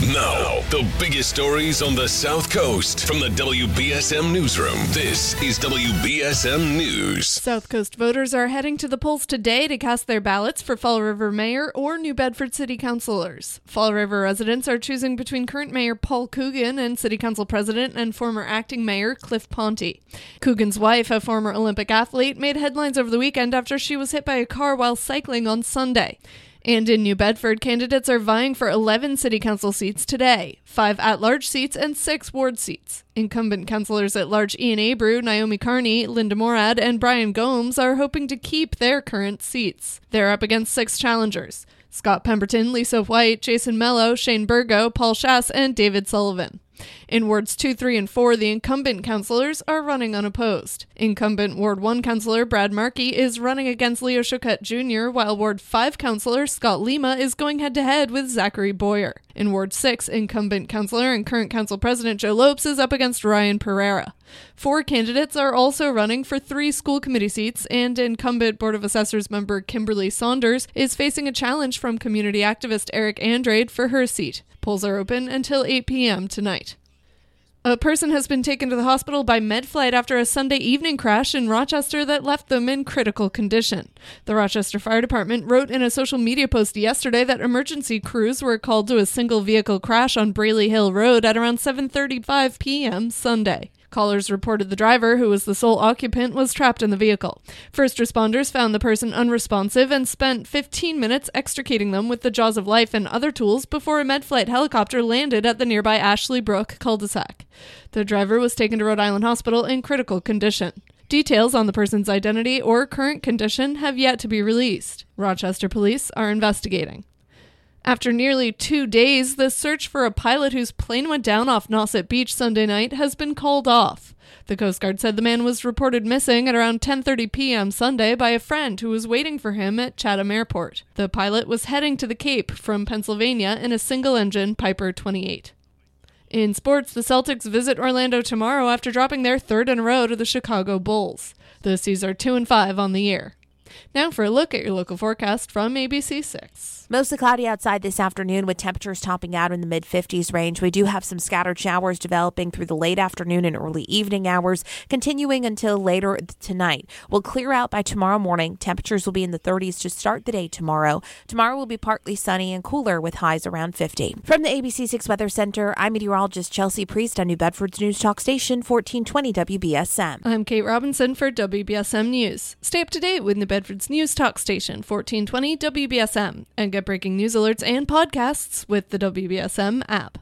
Now, the biggest stories on the South Coast from the WBSM Newsroom. This is WBSM News. South Coast voters are heading to the polls today to cast their ballots for Fall River Mayor or New Bedford City Councilors. Fall River residents are choosing between current Mayor Paul Coogan and City Council President and former acting Mayor Cliff Ponte. Coogan's wife, a former Olympic athlete, made headlines over the weekend after she was hit by a car while cycling on Sunday. And in New Bedford, candidates are vying for 11 city council seats today, five at large seats, and six ward seats. Incumbent councilors at large Ian Abreu, Naomi Carney, Linda Morad, and Brian Gomes are hoping to keep their current seats. They're up against six challengers Scott Pemberton, Lisa White, Jason Mello, Shane Burgo, Paul Schass, and David Sullivan. In wards 2, 3, and 4, the incumbent councilors are running unopposed. Incumbent Ward 1 councilor Brad Markey is running against Leo Choquette Jr., while Ward 5 councilor Scott Lima is going head to head with Zachary Boyer. In Ward 6, incumbent councilor and current council president Joe Lopes is up against Ryan Pereira. Four candidates are also running for three school committee seats, and incumbent Board of Assessors member Kimberly Saunders is facing a challenge from community activist Eric Andrade for her seat. Polls are open until 8 p.m. tonight. A person has been taken to the hospital by MedFlight after a Sunday evening crash in Rochester that left them in critical condition. The Rochester Fire Department wrote in a social media post yesterday that emergency crews were called to a single vehicle crash on Braley Hill Road at around 7:35 p.m. Sunday. Callers reported the driver, who was the sole occupant, was trapped in the vehicle. First responders found the person unresponsive and spent 15 minutes extricating them with the jaws of life and other tools before a MedFlight helicopter landed at the nearby Ashley Brook cul-de-sac. The driver was taken to Rhode Island Hospital in critical condition. Details on the person's identity or current condition have yet to be released. Rochester police are investigating. After nearly two days, the search for a pilot whose plane went down off Nauset Beach Sunday night has been called off. The Coast Guard said the man was reported missing at around 10:30 p.m. Sunday by a friend who was waiting for him at Chatham Airport. The pilot was heading to the Cape from Pennsylvania in a single-engine Piper 28. In sports, the Celtics visit Orlando tomorrow after dropping their third in a row to the Chicago Bulls. The C's are 2 and 5 on the year. Now for a look at your local forecast from ABC6. Mostly cloudy outside this afternoon with temperatures topping out in the mid 50s range. We do have some scattered showers developing through the late afternoon and early evening hours, continuing until later tonight. We'll clear out by tomorrow morning. Temperatures will be in the 30s to start the day tomorrow. Tomorrow will be partly sunny and cooler with highs around 50. From the ABC6 Weather Center, I'm meteorologist Chelsea Priest on New Bedford's News Talk Station 1420 WBSM. I'm Kate Robinson for WBSM News. Stay up to date with New Bedford's News Talk Station 1420 WBSM and get breaking news alerts and podcasts with the WBSM app.